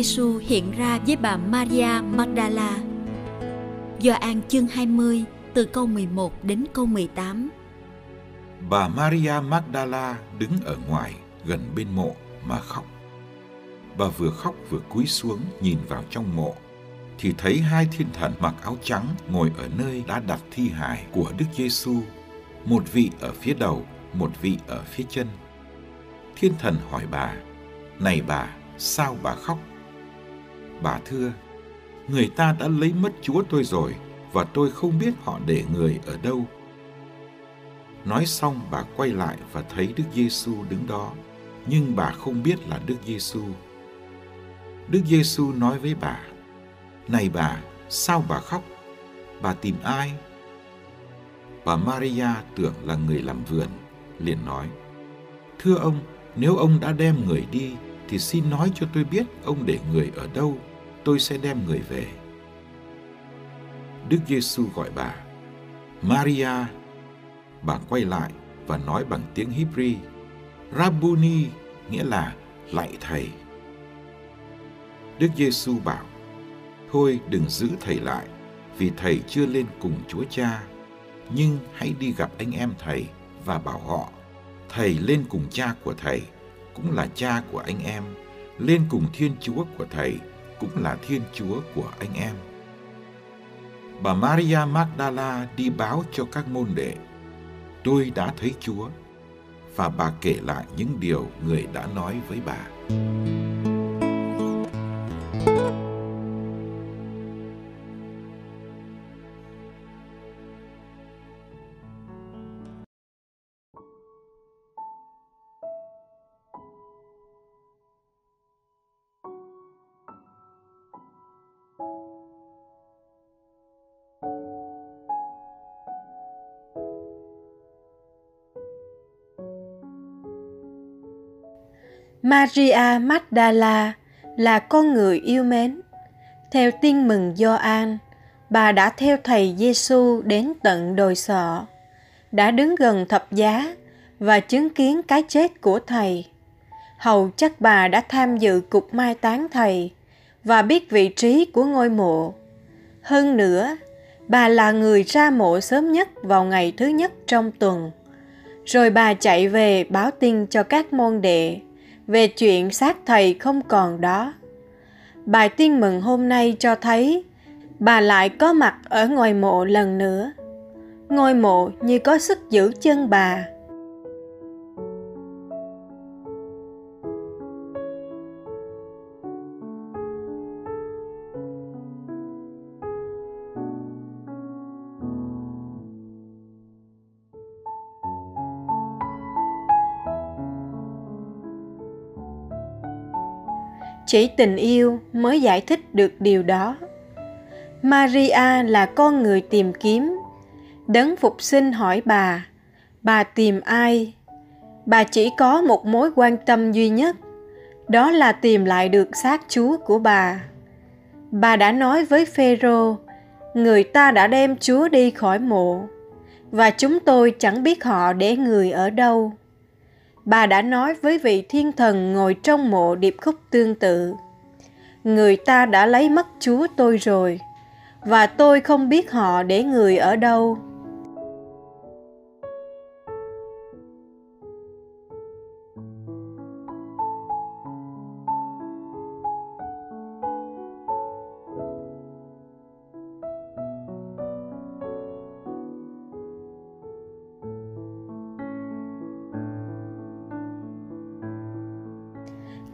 Giêsu hiện ra với bà Maria Magdala. Gioan chương 20 từ câu 11 đến câu 18. Bà Maria Magdala đứng ở ngoài gần bên mộ mà khóc. Bà vừa khóc vừa cúi xuống nhìn vào trong mộ thì thấy hai thiên thần mặc áo trắng ngồi ở nơi đã đặt thi hài của Đức Giêsu, một vị ở phía đầu, một vị ở phía chân. Thiên thần hỏi bà: "Này bà, sao bà khóc?" Bà thưa: "Người ta đã lấy mất Chúa tôi rồi và tôi không biết họ để người ở đâu." Nói xong bà quay lại và thấy Đức Giêsu đứng đó, nhưng bà không biết là Đức Giêsu. Đức Giêsu nói với bà: "Này bà, sao bà khóc? Bà tìm ai?" Bà Maria tưởng là người làm vườn, liền nói: "Thưa ông, nếu ông đã đem người đi thì xin nói cho tôi biết ông để người ở đâu, tôi sẽ đem người về." Đức Giêsu gọi bà: "Maria." Bà quay lại và nói bằng tiếng Hebrew: Rabuni nghĩa là lạy thầy. Đức Giêsu bảo: Thôi đừng giữ thầy lại, vì thầy chưa lên cùng Chúa Cha. Nhưng hãy đi gặp anh em thầy và bảo họ, thầy lên cùng cha của thầy, cũng là cha của anh em, lên cùng Thiên Chúa của thầy, cũng là Thiên Chúa của anh em. Bà Maria Magdala đi báo cho các môn đệ, tôi đã thấy Chúa, và bà kể lại những điều người đã nói với bà. Maria Magdala là con người yêu mến. Theo tin mừng Gioan, bà đã theo thầy Giêsu đến tận đồi sọ, đã đứng gần thập giá và chứng kiến cái chết của thầy. Hầu chắc bà đã tham dự cục mai táng thầy và biết vị trí của ngôi mộ. Hơn nữa, bà là người ra mộ sớm nhất vào ngày thứ nhất trong tuần. Rồi bà chạy về báo tin cho các môn đệ về chuyện xác thầy không còn đó. Bài tin mừng hôm nay cho thấy bà lại có mặt ở ngoài mộ lần nữa. Ngôi mộ như có sức giữ chân bà. Chỉ tình yêu mới giải thích được điều đó Maria là con người tìm kiếm. Đấng phục sinh hỏi bà, bà tìm ai? Bà chỉ có một mối quan tâm duy nhất, đó là tìm lại được xác Chúa của bà. Bà đã nói với Phêrô, người ta đã đem Chúa đi khỏi mộ và chúng tôi chẳng biết họ để người ở đâu. Bà đã nói với vị thiên thần ngồi trong mộ điệp khúc tương tự. Người ta đã lấy mất Chúa tôi rồi, và tôi không biết họ để người ở đâu.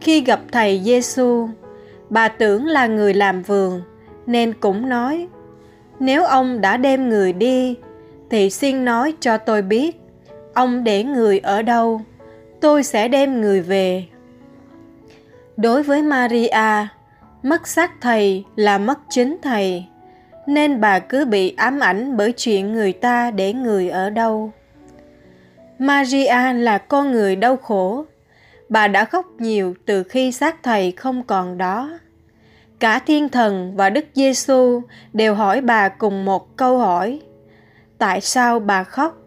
Khi gặp thầy Giêsu, bà tưởng là người làm vườn nên cũng nói: Nếu ông đã đem người đi thì xin nói cho tôi biết ông để người ở đâu, tôi sẽ đem người về. Đối với Maria, mất xác thầy là mất chính thầy, nên bà cứ bị ám ảnh bởi chuyện người ta để người ở đâu. Maria là con người đau khổ bà đã khóc nhiều từ khi xác thầy không còn đó. Cả thiên thần và Đức Giêsu đều hỏi bà cùng một câu hỏi. Tại sao bà khóc?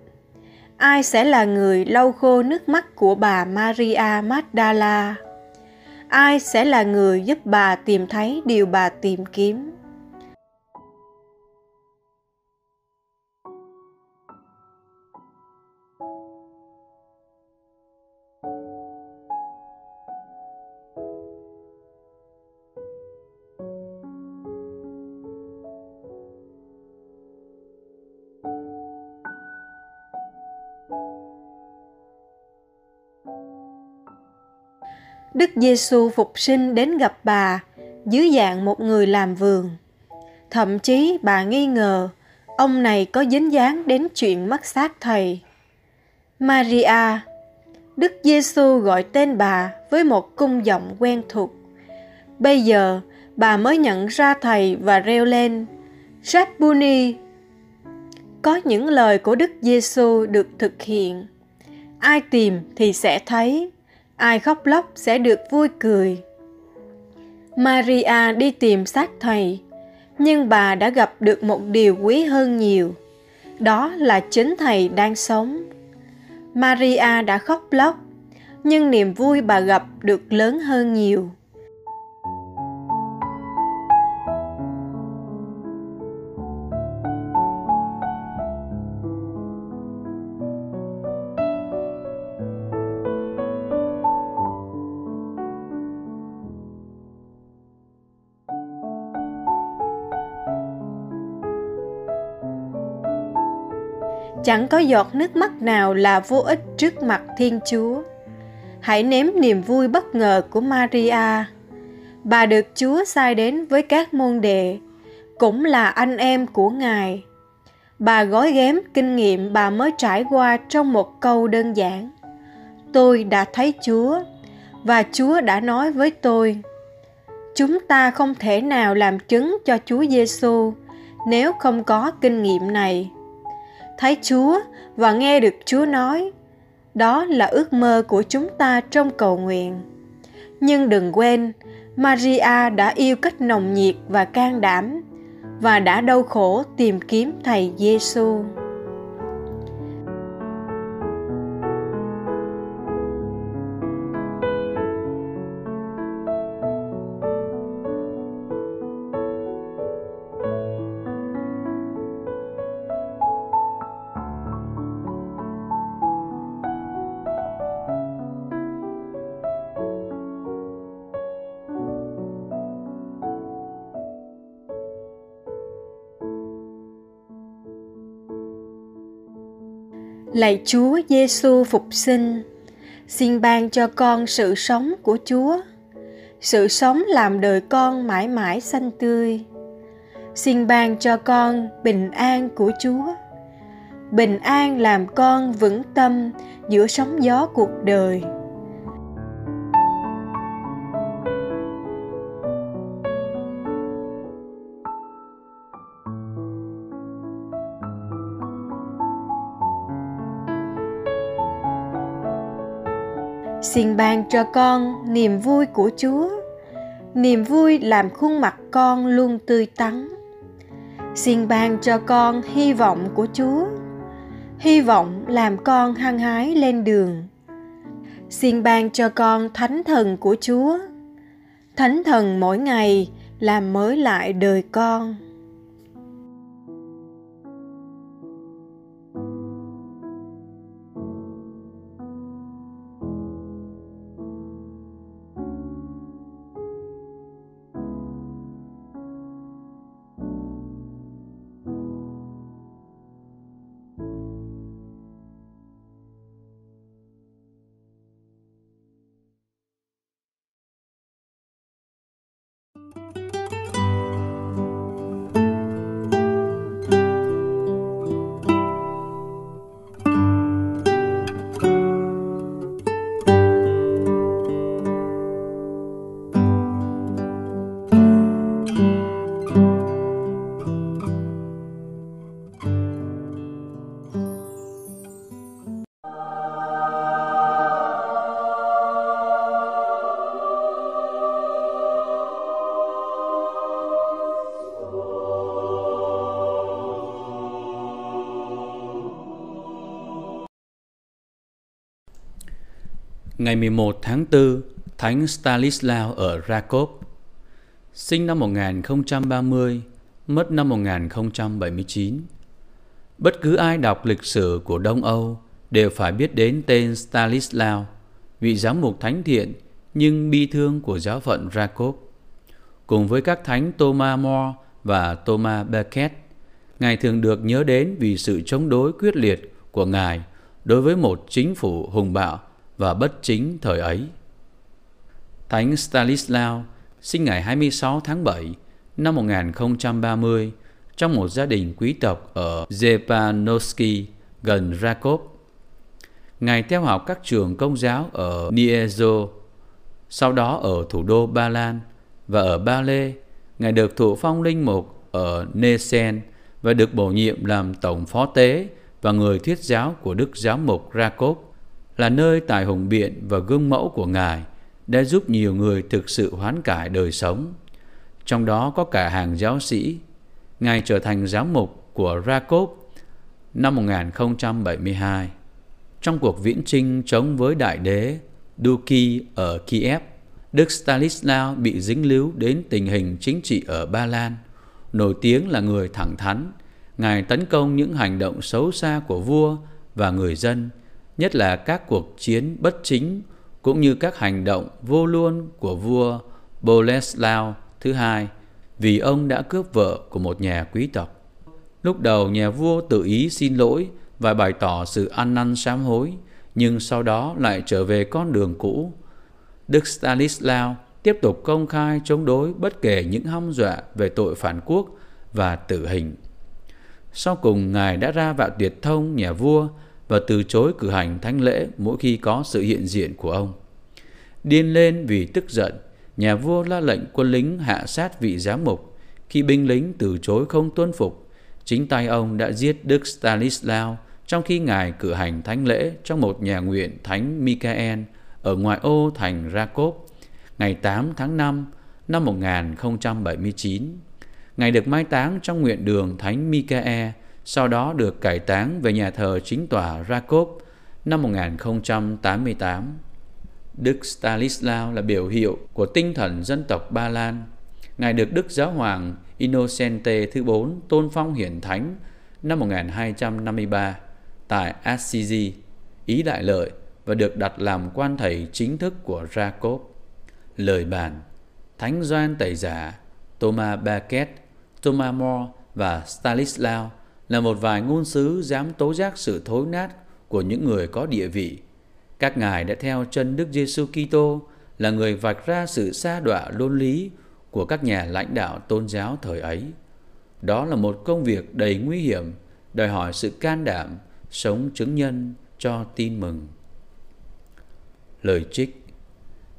Ai sẽ là người lau khô nước mắt của bà Maria Magdala? Ai sẽ là người giúp bà tìm thấy điều bà tìm kiếm? Đức Giêsu phục sinh đến gặp bà dưới dạng một người làm vườn. Thậm chí bà nghi ngờ ông này có dính dáng đến chuyện mất xác thầy. Maria, Đức Giêsu gọi tên bà với một cung giọng quen thuộc. Bây giờ bà mới nhận ra thầy và reo lên, Rabboni. Có những lời của Đức Giêsu được thực hiện. Ai tìm thì sẽ thấy, ai khóc lóc sẽ được vui cười. Maria đi tìm xác thầy, nhưng bà đã gặp được một điều quý hơn nhiều, đó là chính thầy đang sống. Maria đã khóc lóc, nhưng niềm vui bà gặp được lớn hơn nhiều. Chẳng có giọt nước mắt nào là vô ích trước mặt Thiên Chúa. Hãy nếm niềm vui bất ngờ của Maria. Bà được Chúa sai đến với các môn đệ, cũng là anh em của Ngài. Bà gói ghém kinh nghiệm bà mới trải qua trong một câu đơn giản. Tôi đã thấy Chúa và Chúa đã nói với tôi. Chúng ta không thể nào làm chứng cho Chúa Giêsu nếu không có kinh nghiệm này thấy Chúa và nghe được Chúa nói. Đó là ước mơ của chúng ta trong cầu nguyện. Nhưng đừng quên, Maria đã yêu cách nồng nhiệt và can đảm và đã đau khổ tìm kiếm thầy Giêsu. Lạy Chúa Giêsu phục sinh, xin ban cho con sự sống của Chúa. Sự sống làm đời con mãi mãi xanh tươi. Xin ban cho con bình an của Chúa. Bình an làm con vững tâm giữa sóng gió cuộc đời. Xin ban cho con niềm vui của chúa. Niềm vui làm khuôn mặt con luôn tươi tắn. Xin ban cho con hy vọng của chúa. Hy vọng làm con hăng hái lên đường. Xin ban cho con thánh thần của chúa. Thánh thần mỗi ngày làm mới lại đời con. Ngày 11 tháng 4, Thánh Stanislaw ở Rakov, sinh năm 1030, mất năm 1079. Bất cứ ai đọc lịch sử của Đông Âu đều phải biết đến tên Stanislaw, vị giám mục thánh thiện nhưng bi thương của giáo phận Rakov. Cùng với các thánh Thomas More và Thomas Becket, Ngài thường được nhớ đến vì sự chống đối quyết liệt của Ngài đối với một chính phủ hùng bạo và bất chính thời ấy. Thánh Stanislaw sinh ngày 26 tháng 7 năm 1030 trong một gia đình quý tộc ở Zepanowski gần Rakov. Ngài theo học các trường công giáo ở Niezo, sau đó ở thủ đô Ba Lan và ở Ba Lê, Ngài được thụ phong linh mục ở Nesen và được bổ nhiệm làm tổng phó tế và người thuyết giáo của Đức Giáo mục Rakov là nơi tài hùng biện và gương mẫu của Ngài đã giúp nhiều người thực sự hoán cải đời sống. Trong đó có cả hàng giáo sĩ. Ngài trở thành giám mục của Rakov năm 1072. Trong cuộc viễn trinh chống với đại đế Duki ở Kiev, Đức Stanislaw bị dính líu đến tình hình chính trị ở Ba Lan. Nổi tiếng là người thẳng thắn, Ngài tấn công những hành động xấu xa của vua và người dân nhất là các cuộc chiến bất chính cũng như các hành động vô luôn của vua Boleslao thứ hai vì ông đã cướp vợ của một nhà quý tộc. Lúc đầu nhà vua tự ý xin lỗi và bày tỏ sự ăn năn sám hối, nhưng sau đó lại trở về con đường cũ. Đức Stanislaw tiếp tục công khai chống đối bất kể những hăm dọa về tội phản quốc và tử hình. Sau cùng, Ngài đã ra vạn tuyệt thông nhà vua và từ chối cử hành thánh lễ mỗi khi có sự hiện diện của ông. Điên lên vì tức giận, nhà vua ra lệnh quân lính hạ sát vị giám mục. Khi binh lính từ chối không tuân phục, chính tay ông đã giết Đức Stanislaw trong khi ngài cử hành thánh lễ trong một nhà nguyện Thánh Michael ở ngoại ô thành Rakov ngày 8 tháng 5 năm 1079. Ngài được mai táng trong nguyện đường Thánh Michael sau đó được cải táng về nhà thờ chính tòa Rakov năm 1088. Đức Stanislaw là biểu hiệu của tinh thần dân tộc Ba Lan. Ngài được Đức Giáo hoàng Innocente thứ bốn tôn phong hiển thánh năm 1253 tại Assisi, Ý Đại Lợi và được đặt làm quan thầy chính thức của Rakov. Lời bàn Thánh Doan Tẩy Giả, Thomas Becket, Thomas More và Stanislaw là một vài ngôn sứ dám tố giác sự thối nát của những người có địa vị. Các ngài đã theo chân Đức Giêsu Kitô là người vạch ra sự xa đọa luân lý của các nhà lãnh đạo tôn giáo thời ấy. Đó là một công việc đầy nguy hiểm, đòi hỏi sự can đảm, sống chứng nhân cho tin mừng. Lời trích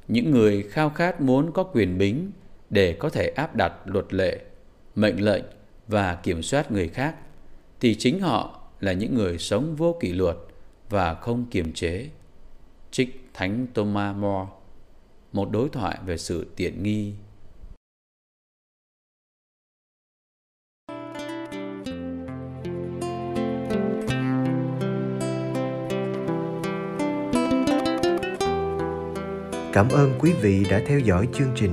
Những người khao khát muốn có quyền bính để có thể áp đặt luật lệ, mệnh lệnh và kiểm soát người khác thì chính họ là những người sống vô kỷ luật và không kiềm chế. Trích Thánh Thomas More, Một đối thoại về sự tiện nghi Cảm ơn quý vị đã theo dõi chương trình.